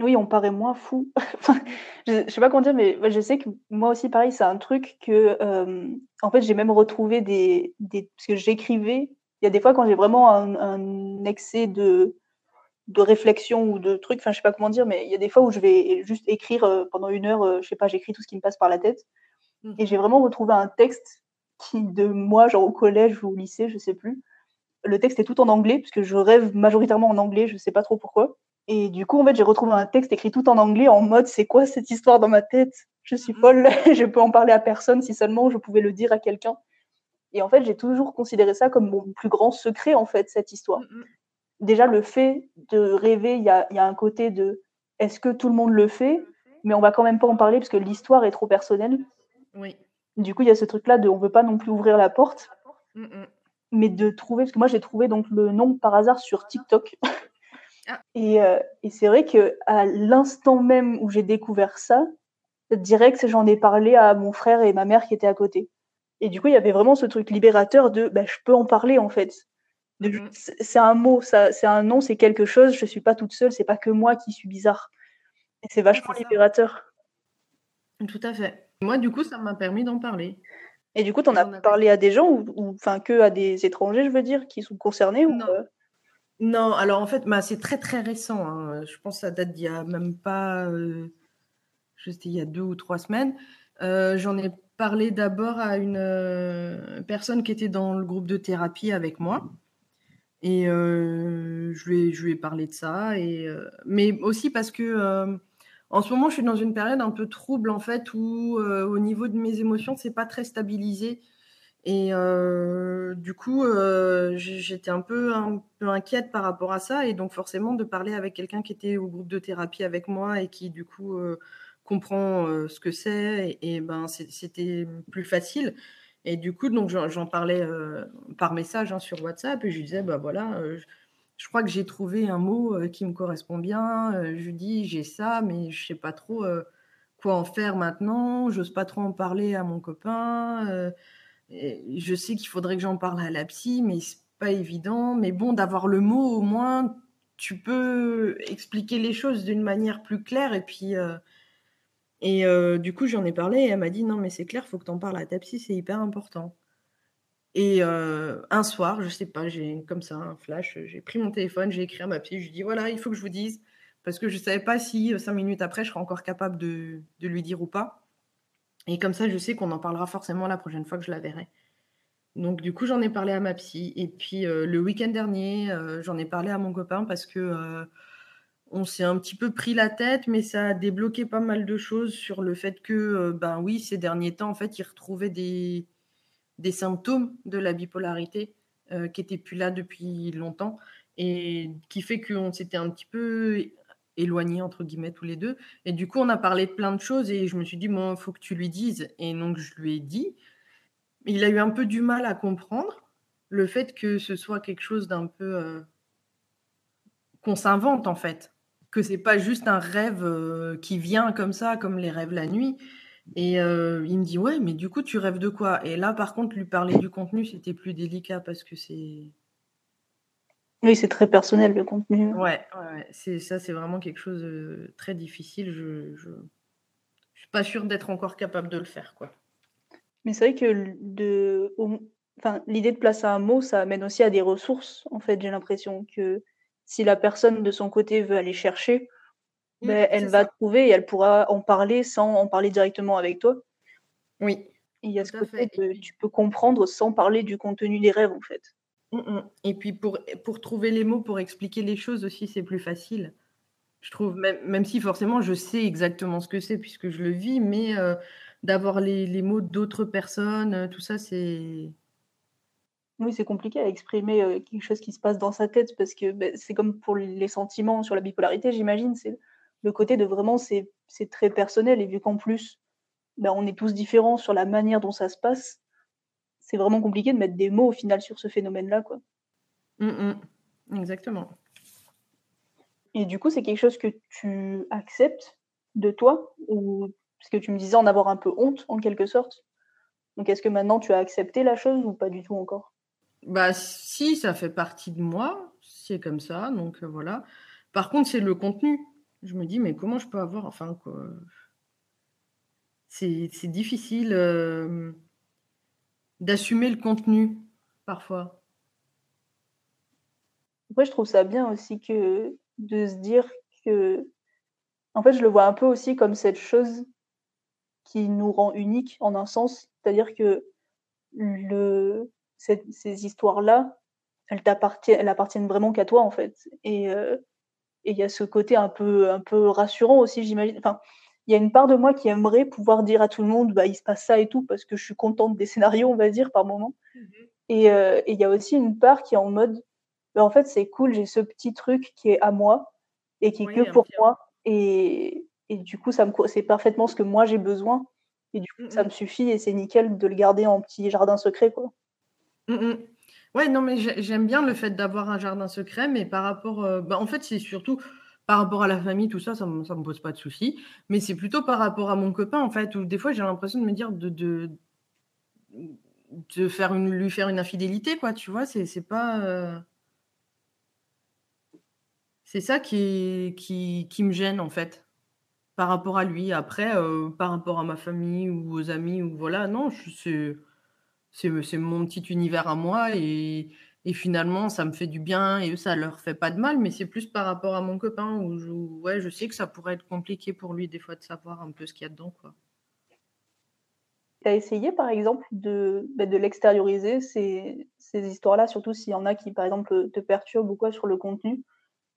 A: Oui, on paraît moins fou. je, je sais pas comment dire, mais je sais que moi aussi, pareil, c'est un truc que, en fait, j'ai même retrouvé des, des parce que j'écrivais. Il y a des fois quand j'ai vraiment un, excès de, réflexion ou de trucs, enfin, je sais pas comment dire, mais il y a des fois où je vais juste écrire pendant une heure, je sais pas, j'écris tout ce qui me passe par la tête. Mmh. Et j'ai vraiment retrouvé un texte qui, de moi, genre au collège ou au lycée, je sais plus. Le texte est tout en anglais, parce que je rêve majoritairement en anglais, je sais pas trop pourquoi. Et du coup, en fait, j'ai retrouvé un texte écrit tout en anglais en mode c'est quoi cette histoire dans ma tête? Je suis mmh. folle, je peux en parler à personne si seulement je pouvais le dire à quelqu'un. Et en fait, j'ai toujours considéré ça comme mon plus grand secret, en fait, cette histoire. Mmh. Déjà, le fait de rêver, il y a, y a, un côté de est-ce que tout le monde le fait Mais on va quand même pas en parler parce que l'histoire est trop personnelle.
B: Oui.
A: Du coup, il y a ce truc-là de on veut pas non plus ouvrir la porte. Mais de trouver, parce que moi j'ai trouvé donc le nom par hasard sur TikTok. Ah. Euh, et, c'est vrai que à l'instant même où j'ai découvert ça, direct, j'en ai parlé à mon frère et ma mère qui étaient à côté. Et du coup, il y avait vraiment ce truc libérateur de bah, je peux en parler en fait. C'est un mot, c'est un nom, c'est quelque chose. Je suis pas toute seule, c'est pas que moi qui suis bizarre. Et c'est vachement libérateur.
B: Tout à fait. Moi, du coup, ça m'a permis d'en parler.
A: Et du coup, tu en as parlé à des gens ou enfin que à des étrangers, je veux dire, qui sont concernés ou
B: Non. Non, alors en fait, bah, c'est très très récent. hein. Je pense que ça date d'il y a même pas, euh, je sais, il y a deux ou trois semaines. Euh, J'en ai parlé d'abord à une euh, personne qui était dans le groupe de thérapie avec moi. Et euh, je, lui ai, je lui ai parlé de ça. Et, mais aussi parce que en ce moment, je suis dans une période un peu trouble en fait, où euh, au niveau de mes émotions, c'est pas très stabilisé. Et euh, du coup, euh, j'étais un peu, inquiète par rapport à ça. Et donc, forcément, de parler avec quelqu'un qui était au groupe de thérapie avec moi et qui, du coup, comprend ce que c'est, et, ben, c'était plus facile. Et du coup, j'en parlais par message hein, sur WhatsApp et je lui disais, bah voilà, je, crois que j'ai trouvé un mot euh, qui me correspond bien. Euh, je lui dis, j'ai ça, mais je sais pas trop euh, quoi en faire maintenant. J'ose pas trop en parler à mon copain. Euh, je sais qu'il faudrait que j'en parle à la psy, mais c'est pas évident. Mais bon, d'avoir le mot, au moins, tu peux expliquer les choses d'une manière plus claire. Et puis, et du coup, j'en ai parlé et elle m'a dit non, mais c'est clair, faut que tu en parles à ta psy, c'est hyper important. Et euh, un soir, je sais pas, j'ai comme ça un flash, j'ai pris mon téléphone, j'ai écrit à ma psy, je lui dit voilà, il faut que je vous dise, parce que je savais pas si euh, cinq minutes après, je serais encore capable de, de lui dire ou pas. Et comme ça, je sais qu'on en parlera forcément la prochaine fois que je la verrai. Donc du coup, j'en ai parlé à ma psy. Et puis euh, le week-end dernier, j'en ai parlé à mon copain parce que on s'est un petit peu pris la tête, mais ça a débloqué pas mal de choses sur le fait que, ben oui, ces derniers temps, en fait, il retrouvait des, des symptômes de la bipolarité euh, qui n'étaient plus là depuis longtemps et qui fait qu'on s'était un petit peu éloignés, entre guillemets, tous les deux. Et du coup, on a parlé de plein de choses et je me suis dit, bon, faut que tu lui dises. Et donc, je lui ai dit. Il a eu un peu du mal à comprendre le fait que ce soit quelque chose d'un peu euh, qu'on s'invente en fait, que c'est pas juste un rêve euh, qui vient comme ça, comme les rêves la nuit. Et euh, il me dit ouais, mais du coup tu rêves de quoi? Et là par contre lui parler du contenu c'était plus délicat parce que c'est
A: Oui, c'est très personnel le contenu.
B: ouais, c'est ça c'est vraiment quelque chose de très difficile. Je, je je suis pas sûre d'être encore capable de le faire quoi.
A: Mais c'est vrai que de, enfin, l'idée de placer un mot, ça amène aussi à des ressources. En fait, j'ai l'impression que si la personne de son côté veut aller chercher, ben, elle va
B: ça.
A: trouver et elle pourra en parler sans en parler directement avec toi.
B: Oui,
A: il y a ce côté
B: puis
A: tu peux comprendre sans parler du contenu des rêves, en fait.
B: Mm, mm. Et puis pour, pour trouver les mots pour expliquer les choses aussi, c'est plus facile. Je trouve, même, même si forcément je sais exactement ce que c'est puisque je le vis, mais euh, d'avoir les, les mots d'autres personnes, euh, tout ça, c'est...
A: Oui, c'est compliqué à exprimer euh, quelque chose qui se passe dans sa tête parce que ben, c'est comme pour les sentiments sur la bipolarité, j'imagine. C'est le côté de vraiment, c'est c'est très personnel et vu qu'en plus, ben, on est tous différents sur la manière dont ça se passe, c'est vraiment compliqué de mettre des mots au final sur ce phénomène-là, quoi.
B: Mm, mm. Exactement.
A: Et du coup, c'est quelque chose que tu acceptes de toi ou parce que tu me disais en avoir un peu honte en quelque sorte. Donc est-ce que maintenant tu as accepté la chose ou pas du tout encore?
B: Bah si, ça fait partie de moi, c'est comme ça, donc euh, voilà. Par contre, c'est le contenu. Je me dis, mais comment je peux avoir... Enfin. C'est difficile euh, d'assumer le contenu, parfois.
A: Après, je trouve ça bien aussi que de se dire que, en fait, je le vois un peu aussi comme cette chose qui nous rend uniques en un sens. C'est-à-dire que le, ces histoires-là, elles elles appartiennent vraiment qu'à toi, en fait. Et euh, et il y a ce côté un peu, un peu rassurant aussi, j'imagine. Enfin, il y a une part de moi qui aimerait pouvoir dire à tout le monde, bah, il se passe ça et tout, parce que je suis contente des scénarios, on va dire, par moment. Et euh, et il y a aussi une part qui est en mode, bah, en fait, c'est cool, j'ai ce petit truc qui est à moi et qui est
B: Oui,
A: que pour moi. Et, et du coup, ça me, co- c'est parfaitement ce que moi j'ai besoin. Et du coup,
B: Mm,
A: ça
B: mm.
A: me suffit et c'est nickel de le garder en petit jardin secret, quoi.
B: Mm, mm. Ouais, non, mais j'ai- j'aime bien le fait d'avoir un jardin secret, mais par rapport, euh, bah, en fait, c'est surtout par rapport à la famille, tout ça, ça ça me pose pas de soucis. Mais c'est plutôt par rapport à mon copain, en fait, où des fois j'ai l'impression de me dire de, de, faire lui faire une infidélité, quoi, tu vois, c'est pas. euh, C'est ça qui, qui, me gêne, en fait. par rapport à lui. Après, euh, par rapport à ma famille ou aux amis, ou voilà, non, c'est c'est mon petit univers à moi et, et, finalement, ça me fait du bien et ça leur fait pas de mal, mais c'est plus par rapport à mon copain où je, ouais, je sais que ça pourrait être compliqué pour lui des fois de savoir un peu ce qu'il y a dedans. Quoi.
A: Tu as essayé, par exemple, de, bah, de l'extérioriser, ces, ces histoires-là, surtout s'il y en a qui, par exemple, te perturbent ou quoi sur le contenu,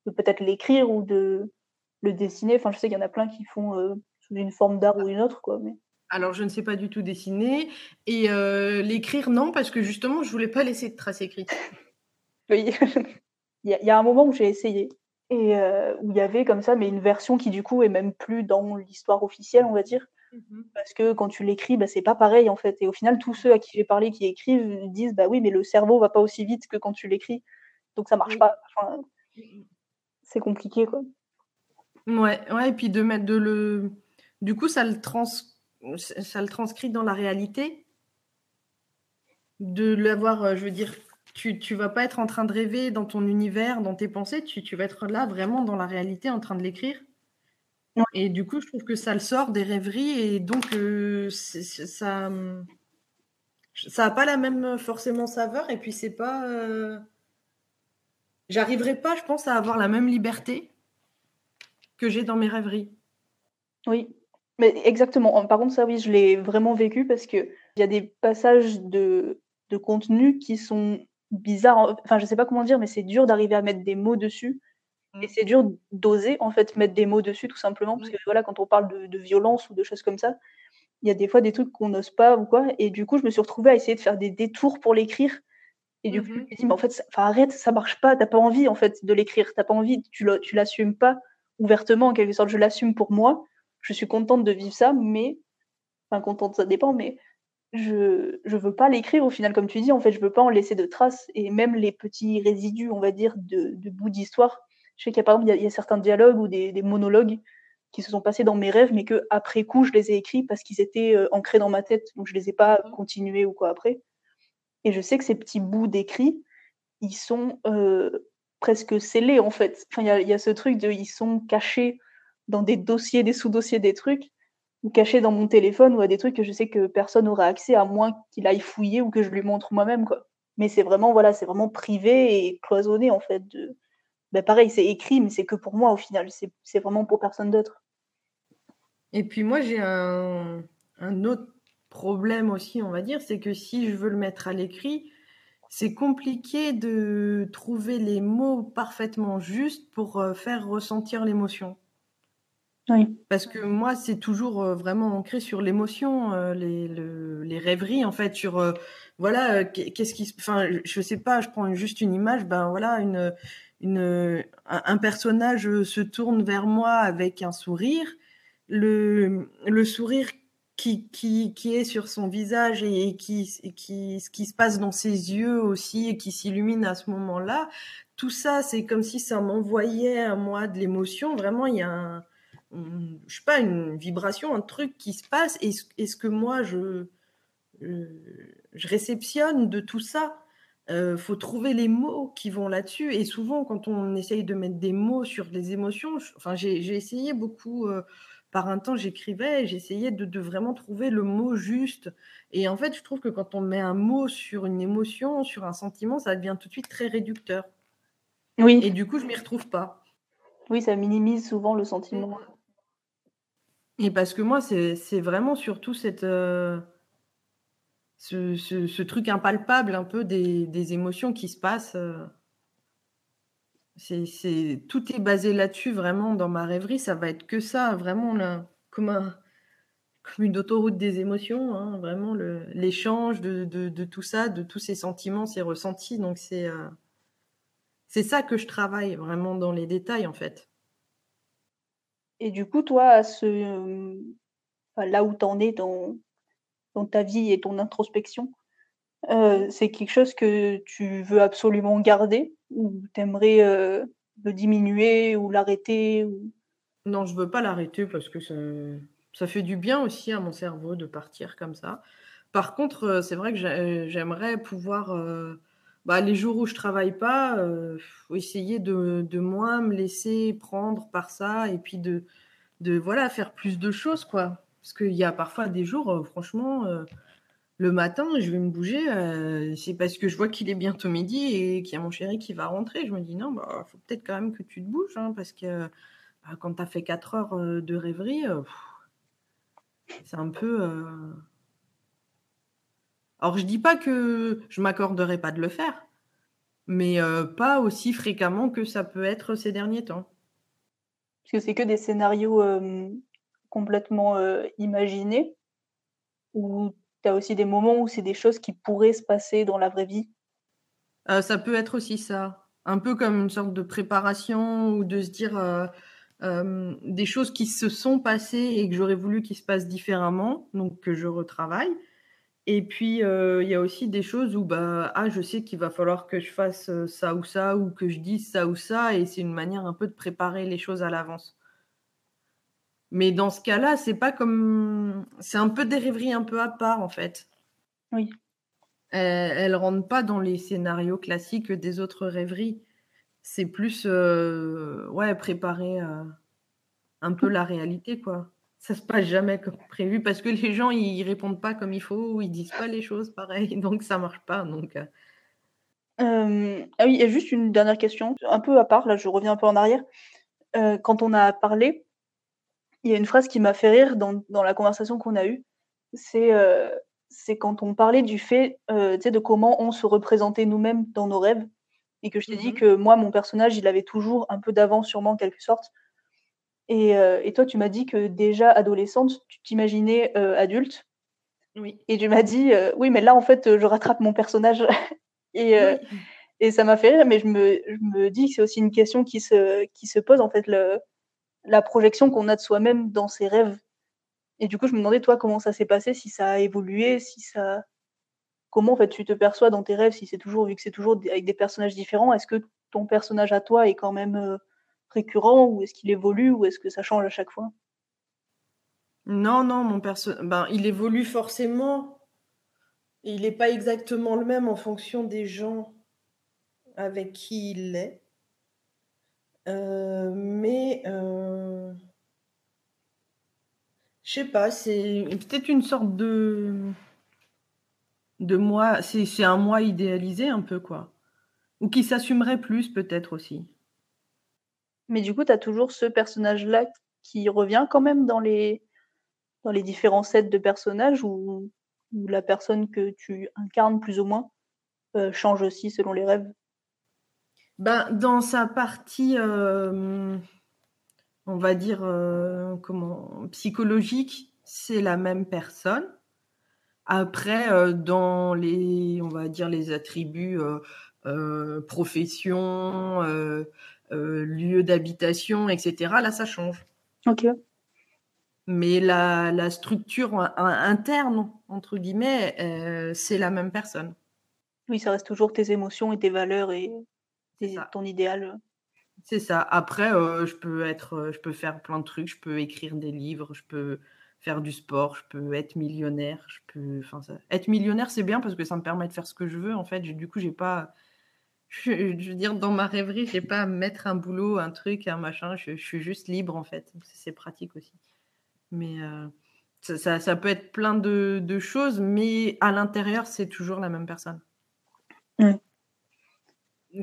A: de peut-être l'écrire ou de, le dessiner? Enfin, je sais qu'il y en a plein qui font euh, sous une forme d'art ou une autre, quoi. Mais...
B: Alors, je ne sais pas du tout dessiner et euh, l'écrire, non, parce que justement, je voulais pas laisser de traces écrites.
A: oui, il, y a, un moment où j'ai essayé et euh, où il y avait comme ça, mais une version qui du coup est même plus dans l'histoire officielle, on va dire. Mmh parce que quand tu l'écris, bah, c'est pas pareil en fait. Et au final, tous ceux à qui j'ai parlé qui écrivent disent bah oui, mais le cerveau va pas aussi vite que quand tu l'écris, donc ça marche pas. C'est compliqué quoi.
B: Ouais, ouais, et puis de mettre de le. Du coup, ça le, trans... ça le transcrit dans la réalité. De l'avoir, euh, je veux dire, tu ne vas pas être en train de rêver dans ton univers, dans tes pensées, tu, tu vas être là vraiment dans la réalité en train de l'écrire. Et du coup, je trouve que ça le sort des rêveries et donc euh, ça ça n'a pas la même forcément saveur et puis c'est pas euh... j'arriverai pas je pense à avoir la même liberté que j'ai dans mes rêveries.
A: Oui, mais exactement. Par contre, ça, oui, je l'ai vraiment vécu parce qu'il y a des passages de, de contenu qui sont bizarres. Enfin, je sais pas comment dire, mais c'est dur d'arriver à mettre des mots dessus. Et mmh. c'est dur d'oser, en fait, mettre des mots dessus, tout simplement. Parce que voilà, quand on parle de, de violence ou de choses comme ça, il y a des fois des trucs qu'on n'ose pas ou quoi. Et du coup, je me suis retrouvée à essayer de faire des détours pour l'écrire. Et du coup, je me suis dit, mais en fait, ça, arrête, ça marche pas, t'as pas envie, en fait, de l'écrire, t'as pas envie, tu l'assumes pas ouvertement, en quelque sorte, je l'assume pour moi. Je suis contente de vivre ça, mais. Enfin, contente, ça dépend, mais je je veux pas l'écrire au final, comme tu dis. En fait, je veux pas en laisser de traces. Et même les petits résidus, on va dire, de, de bout d'histoire. Je sais qu'il y a par exemple, il y, a, certains dialogues ou des, des, monologues qui se sont passés dans mes rêves, mais que après coup, je les ai écrits parce qu'ils étaient euh, ancrés dans ma tête. Donc, je les ai pas continués ou quoi après. Et je sais que ces petits bouts d'écrits, ils sont euh, presque scellés en fait. Enfin, il y, a ce truc de ils sont cachés dans des dossiers, des sous-dossiers, des trucs, ou cachés dans mon téléphone ou à des trucs que je sais que personne n'aura accès à moins qu'il aille fouiller ou que je lui montre moi-même quoi. Mais c'est vraiment voilà, c'est vraiment privé et cloisonné en fait. Ben, pareil, c'est écrit, mais c'est que pour moi au final. C'est vraiment pour personne d'autre.
B: Et puis moi j'ai un, un autre problème aussi, on va dire, c'est que si je veux le mettre à l'écrit, c'est compliqué de trouver les mots parfaitement justes pour euh, faire ressentir l'émotion.
A: Oui.
B: Parce que moi, c'est toujours euh, vraiment ancré sur l'émotion, euh, les, rêveries, en fait, sur voilà, qu'est-ce qui, enfin, je sais pas, je prends juste une image, ben voilà, une, un personnage se tourne vers moi avec un sourire, le, le sourire qui, qui, qui, est sur son visage et qui, qui, ce qui se passe dans ses yeux aussi et qui s'illumine à ce moment-là, tout ça, c'est comme si ça m'envoyait à moi de l'émotion. Vraiment, il y a un, je sais pas, une vibration, un truc qui se passe et, est ce que moi, je, je réceptionne de tout ça? Euh, faut trouver les mots qui vont là-dessus. Et souvent, quand on essaye de mettre des mots sur les émotions, enfin, j'ai essayé beaucoup. Euh, par un temps, j'écrivais et j'essayais de, vraiment trouver le mot juste. Et en fait, je trouve que quand on met un mot sur une émotion, sur un sentiment, ça devient tout de suite très réducteur.
A: Oui.
B: Et du coup, je m'y retrouve pas.
A: Oui, ça minimise souvent le sentiment.
B: Et parce que moi, c'est vraiment surtout cette, euh, ce, truc impalpable un peu des, émotions qui se passent. Euh, tout est basé là-dessus, vraiment, dans ma rêverie. Ça va être que ça, vraiment, là, comme, un, comme une autoroute des émotions, hein, vraiment, l'échange de, de, tout ça, de tous ces sentiments, ces ressentis. Donc, c'est, euh, c'est ça que je travaille vraiment dans les détails, en fait.
A: Et du coup, toi, là où tu en es dans, ta vie et ton introspection, euh, c'est quelque chose que tu veux absolument garder ou tu aimerais euh, le diminuer ou l'arrêter.
B: Non, je veux pas l'arrêter parce que ça, ça, fait du bien aussi à mon cerveau de partir comme ça. Par contre, euh, c'est vrai que j'aimerais pouvoir, bah, les jours où je travaille pas, essayer de, de, moins me laisser prendre par ça et puis de, de voilà, faire plus de choses, quoi. Parce qu'il y a parfois des jours, euh, franchement, euh, le matin, je vais me bouger, euh, c'est parce que je vois qu'il est bientôt midi et qu'il y a mon chéri qui va rentrer. Je me dis non, bah, faut peut-être quand même que tu te bouges, hein, parce que bah, quand tu as fait 4 heures de rêverie, c'est un peu. Alors, je dis pas que je m'accorderai pas de le faire, mais pas aussi fréquemment que ça peut être ces derniers temps.
A: Parce que c'est que des scénarios complètement imaginés, ou tu as aussi des moments où c'est des choses qui pourraient se passer dans la vraie vie?
B: Ça peut être aussi ça. Un peu comme une sorte de préparation ou de se dire des choses qui se sont passées et que j'aurais voulu qu'ils se passent différemment, donc que je retravaille. Et puis, il y a aussi des choses où, bah, ah, je sais qu'il va falloir que je fasse ça ou ça, ou que je dise ça ou ça, et c'est une manière un peu de préparer les choses à l'avance. Mais dans ce cas-là, c'est pas comme. C'est un peu des rêveries un peu à part, en fait.
A: Oui.
B: Elles, ne rentrent pas dans les scénarios classiques des autres rêveries. C'est plus, ouais, préparer un peu la réalité, quoi ça se passe jamais comme prévu parce que les gens ils répondent pas comme il faut ou ils disent pas les choses pareil donc ça marche pas donc euh.
A: ah oui et juste une dernière question un peu à part là je reviens un peu en arrière. Euh, quand on a parlé il y a une phrase qui m'a fait rire dans, dans la conversation qu'on a eue c'est euh, c'est quand on parlait du fait de comment on se représentait nous-mêmes dans nos rêves et que je t'ai dit mmh que moi mon personnage il avait toujours un peu d'avance sur moi en quelque sorte et, euh, et toi, tu m'as dit que déjà adolescente, tu t'imaginais euh, adulte.
B: Oui.
A: Et tu m'as dit, euh, oui, mais là, en fait, je rattrape mon personnage. et, et ça m'a fait rire, mais je me, je me dis que c'est aussi une question qui se, qui se pose, en fait, le, la projection qu'on a de soi-même dans ses rêves. Et du coup, je me demandais, toi, comment ça s'est passé, si ça a évolué, si ça. Comment, en fait, tu te perçois dans tes rêves, si c'est toujours, vu que c'est toujours avec des personnages différents, est-ce que ton personnage à toi est quand même récurrent ou est-ce qu'il évolue ou est-ce que ça change à chaque fois?
B: Non, non, mon perso, ben, il évolue forcément. Il n'est pas exactement le même en fonction des gens avec qui il est. Euh, mais euh... je sais pas, c'est peut-être une sorte de de moi, c'est un moi idéalisé un peu quoi, ou qui s'assumerait plus peut-être aussi.
A: Mais du coup, tu as toujours ce personnage-là qui revient quand même dans les, dans les différents sets de personnages ou, la personne que tu incarnes plus ou moins euh, change aussi selon les rêves?
B: Ben, Dans sa partie, euh, on va dire, euh, comment, psychologique, c'est la même personne. Après, dans les, on va dire, les attributs profession, lieu d'habitation, etc. Là, ça change.
A: Ok.
B: Mais la, structure interne, entre guillemets, euh, c'est la même personne.
A: Oui, ça reste toujours tes émotions et tes valeurs et ton idéal.
B: C'est ça. Après, euh, je peux être, je peux faire plein de trucs. Je peux écrire des livres. Je peux faire du sport. Je peux être millionnaire. Je peux, enfin, être millionnaire, c'est bien parce que ça me permet de faire ce que je veux. En fait, du coup, j'ai pas, je, veux dire, dans ma rêverie, je n'ai pas à mettre un boulot, un truc, un machin. Je, suis juste libre, en fait. C'est pratique aussi. Mais euh, ça, peut être plein de, choses, mais à l'intérieur, c'est toujours la même personne.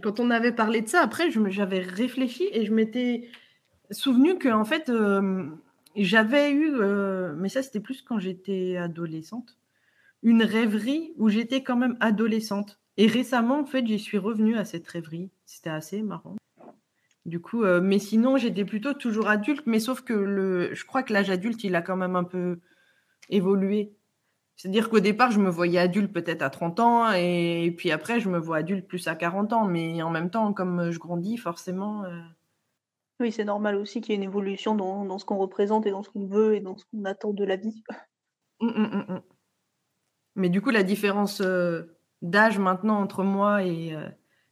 B: Quand on avait parlé de ça, après, j'avais réfléchi et je m'étais souvenu que, en fait, euh, j'avais eu, euh, mais ça, c'était plus quand j'étais adolescente, une rêverie où j'étais quand même adolescente. Et récemment, en fait, j'y suis revenue à cette rêverie. C'était assez marrant. Du coup, euh, mais sinon, j'étais plutôt toujours adulte, mais sauf que le, je crois que l'âge adulte, il a quand même un peu évolué. C'est-à-dire qu'au départ, je me voyais adulte peut-être à 30 ans, et, puis après, je me vois adulte plus à 40 ans. Mais en même temps, comme je grandis, forcément. Euh,
A: oui, c'est normal aussi qu'il y ait une évolution dans, ce qu'on représente et dans ce qu'on veut et dans ce qu'on attend de la vie.
B: Hum, hum, hum, mais du coup, la différence. Euh, d'âge maintenant entre moi et, euh,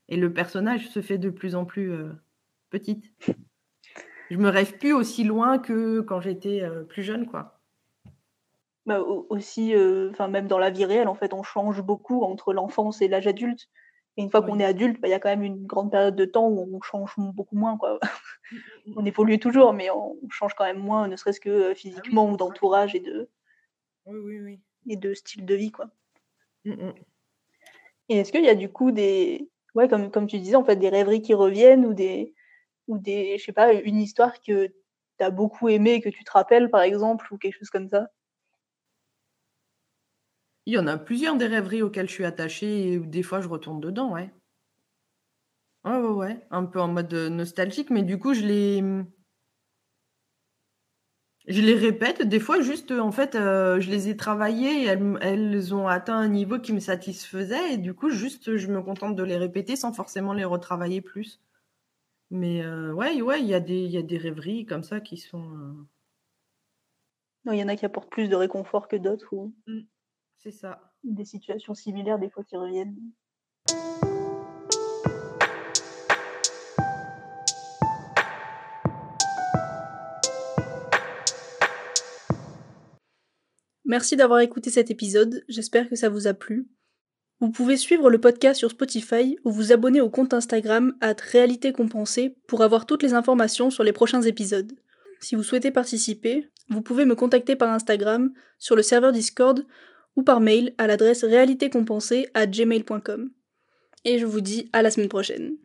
B: et, le personnage se fait de plus en plus euh, petite. Je me rêve plus aussi loin que quand j'étais euh, plus jeune, quoi.
A: Bah, aussi, enfin même dans la vie réelle, en fait, on change beaucoup entre l'enfance et l'âge adulte. Et une fois qu'on est adulte, bah, il y a quand même une grande période de temps où on change beaucoup moins. Quoi. Mmh, mmh, on évolue toujours, mais on change quand même moins, ne serait-ce que ah physiquement ou d'entourage et de, et de style de vie. Quoi. Et est-ce qu'il y a du coup des. Ouais, comme, tu disais, en fait, des rêveries qui reviennent ou des. Ou des. Je sais pas, une histoire que tu as beaucoup aimée et que tu te rappelles, par exemple, ou quelque chose comme ça?
B: Il y en a plusieurs des rêveries auxquelles je suis attachée et des fois je retourne dedans, ouais. Ouais, ouais, ouais. Un peu en mode nostalgique, mais du coup, je les. Je les répète, des fois juste, en fait, euh, je les ai travaillées et elles, ont atteint un niveau qui me satisfaisait et du coup, juste, je me contente de les répéter sans forcément les retravailler plus. Mais euh, ouais, ouais, il y, a des, y a des rêveries comme ça qui sont. Euh
A: il y en a qui apportent plus de réconfort que d'autres ou
B: mmh. C'est ça.
A: des situations similaires des fois qui reviennent.
C: Merci d'avoir écouté cet épisode, j'espère que ça vous a plu. Vous pouvez suivre le podcast sur Spotify ou vous abonner au compte Instagram at réalité compensée pour avoir toutes les informations sur les prochains épisodes. Si vous souhaitez participer, vous pouvez me contacter par Instagram, sur le serveur Discord ou par mail à l'adresse réalitécompensée à gmail.com. Et je vous dis à la semaine prochaine.